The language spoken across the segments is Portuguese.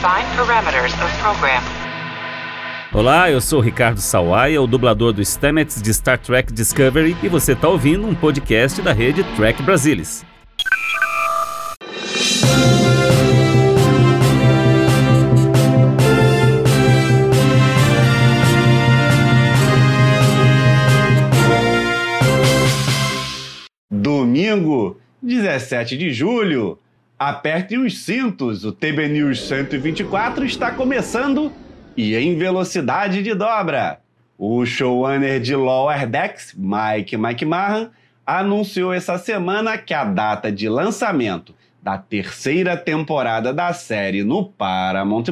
Define parameters of program. Olá, eu sou Ricardo Sawaia, o dublador do Stamets de Star Trek Discovery, e você está ouvindo um podcast da rede Trek Brasilis. Domingo, 17 de julho. Aperte os cintos, o TB News 124 está começando e em velocidade de dobra. O showrunner de Lower Decks, Mike McMahon, anunciou essa semana que a data de lançamento da terceira temporada da série no Paramount+,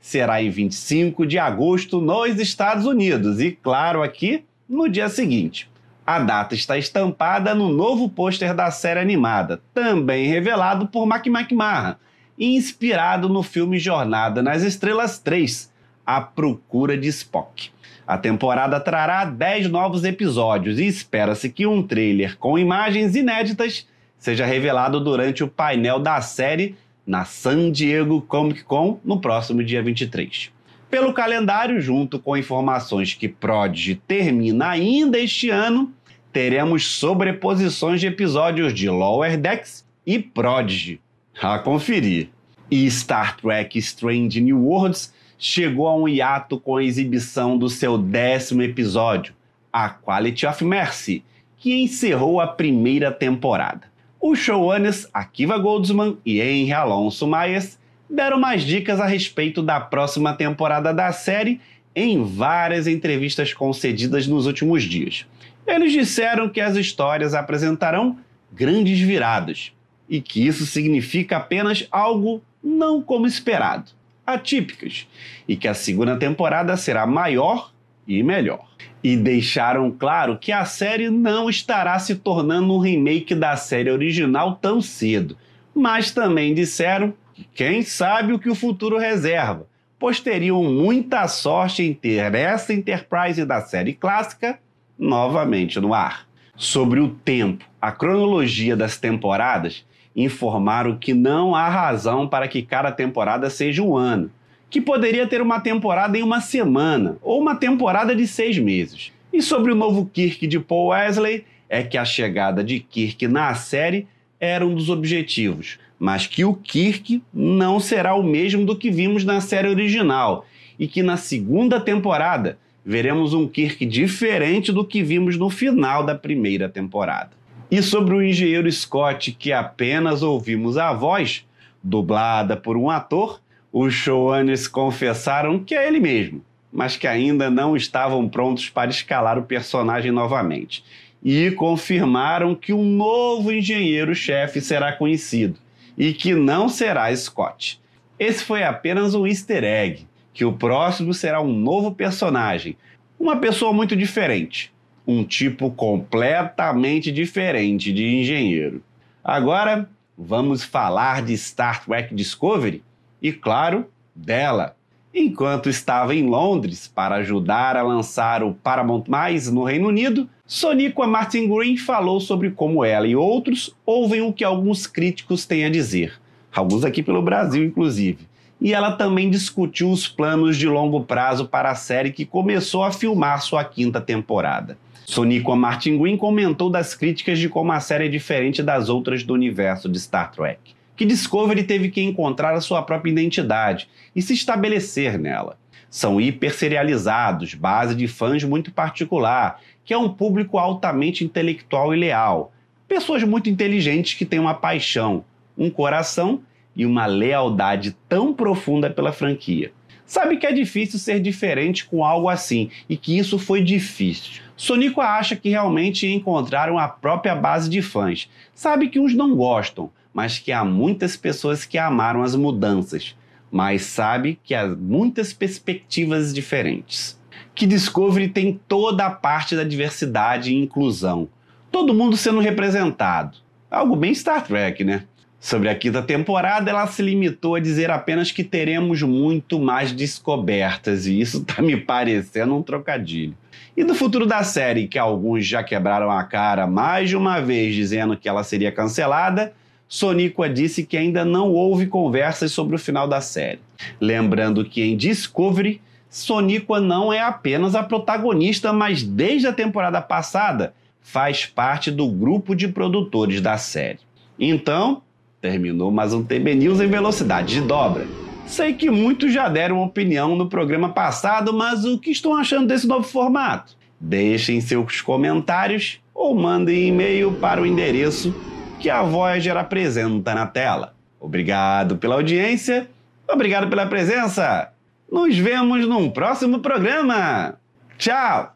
será em 25 de agosto nos Estados Unidos e, claro, aqui no dia seguinte. A data está estampada no novo pôster da série animada, também revelado por Mac McMahon, inspirado no filme Jornada nas Estrelas 3, A Procura de Spock. A temporada trará 10 novos episódios e espera-se que um trailer com imagens inéditas seja revelado durante o painel da série na San Diego Comic Con no próximo dia 23. Pelo calendário, junto com informações que Prodigy termina ainda este ano, teremos sobreposições de episódios de Lower Decks e Prodigy. A conferir. E Star Trek Strange New Worlds chegou a um hiato com a exibição do seu décimo episódio, A Quality of Mercy, que encerrou a primeira temporada. Os showrunners Akiva Goldsman e Henry Alonso Myers deram mais dicas a respeito da próxima temporada da série em várias entrevistas concedidas nos últimos dias. Eles disseram que as histórias apresentarão grandes viradas e que isso significa apenas algo não como esperado, atípicas, e que a segunda temporada será maior e melhor. E deixaram claro que a série não estará se tornando um remake da série original tão cedo, mas também disseram quem sabe o que o futuro reserva, pois teriam muita sorte em ter essa Enterprise da série clássica novamente no ar. Sobre o tempo, a cronologia das temporadas informaram que não há razão para que cada temporada seja um ano, que poderia ter uma temporada em uma semana ou uma temporada de seis meses. E sobre o novo Kirk de Paul Wesley, é que a chegada de Kirk na série era um dos objetivos, mas que o Kirk não será o mesmo do que vimos na série original e que na segunda temporada veremos um Kirk diferente do que vimos no final da primeira temporada. E sobre o engenheiro Scott, que apenas ouvimos a voz, dublada por um ator, os showrunners confessaram que é ele mesmo, mas que ainda não estavam prontos para escalar o personagem novamente. E confirmaram que um novo engenheiro-chefe será conhecido e que não será Scott. Esse foi apenas um easter egg, que o próximo será um novo personagem, uma pessoa muito diferente, um tipo completamente diferente de engenheiro. Agora, vamos falar de Star Trek Discovery e, claro, dela. Enquanto estava em Londres para ajudar a lançar o Paramount no Reino Unido, Sonica Martin Green falou sobre como ela e outros ouvem o que alguns críticos têm a dizer, alguns aqui pelo Brasil, inclusive. E ela também discutiu os planos de longo prazo para a série que começou a filmar sua quinta temporada. Sonica Martin Green comentou das críticas de como a série é diferente das outras do universo de Star Trek que Discovery teve que encontrar a sua própria identidade e se estabelecer nela. São hiperserializados, base de fãs muito particular, que é um público altamente intelectual e leal. Pessoas muito inteligentes que têm uma paixão, um coração e uma lealdade tão profunda pela franquia. Sabe que é difícil ser diferente com algo assim e que isso foi difícil. Sonico acha que realmente encontraram a própria base de fãs. Sabe que uns não gostam, mas que há muitas pessoas que amaram as mudanças, mas sabe que há muitas perspectivas diferentes. Que Discovery tem toda a parte da diversidade e inclusão. Todo mundo sendo representado. Algo bem Star Trek, né? Sobre a quinta temporada, ela se limitou a dizer apenas que teremos muito mais descobertas, e isso tá me parecendo um trocadilho. E do futuro da série, que alguns já quebraram a cara mais de uma vez dizendo que ela seria cancelada, Soníqua disse que ainda não houve conversas sobre o final da série. Lembrando que em Discovery, Soníqua não é apenas a protagonista, mas desde a temporada passada faz parte do grupo de produtores da série. Então, terminou mais um TB News em velocidade de dobra. Sei que muitos já deram opinião no programa passado, mas o que estão achando desse novo formato? Deixem seus comentários ou mandem e-mail para o endereço que a Voyager apresenta na tela. Obrigado pela audiência, obrigado pela presença. Nos vemos num próximo programa. Tchau!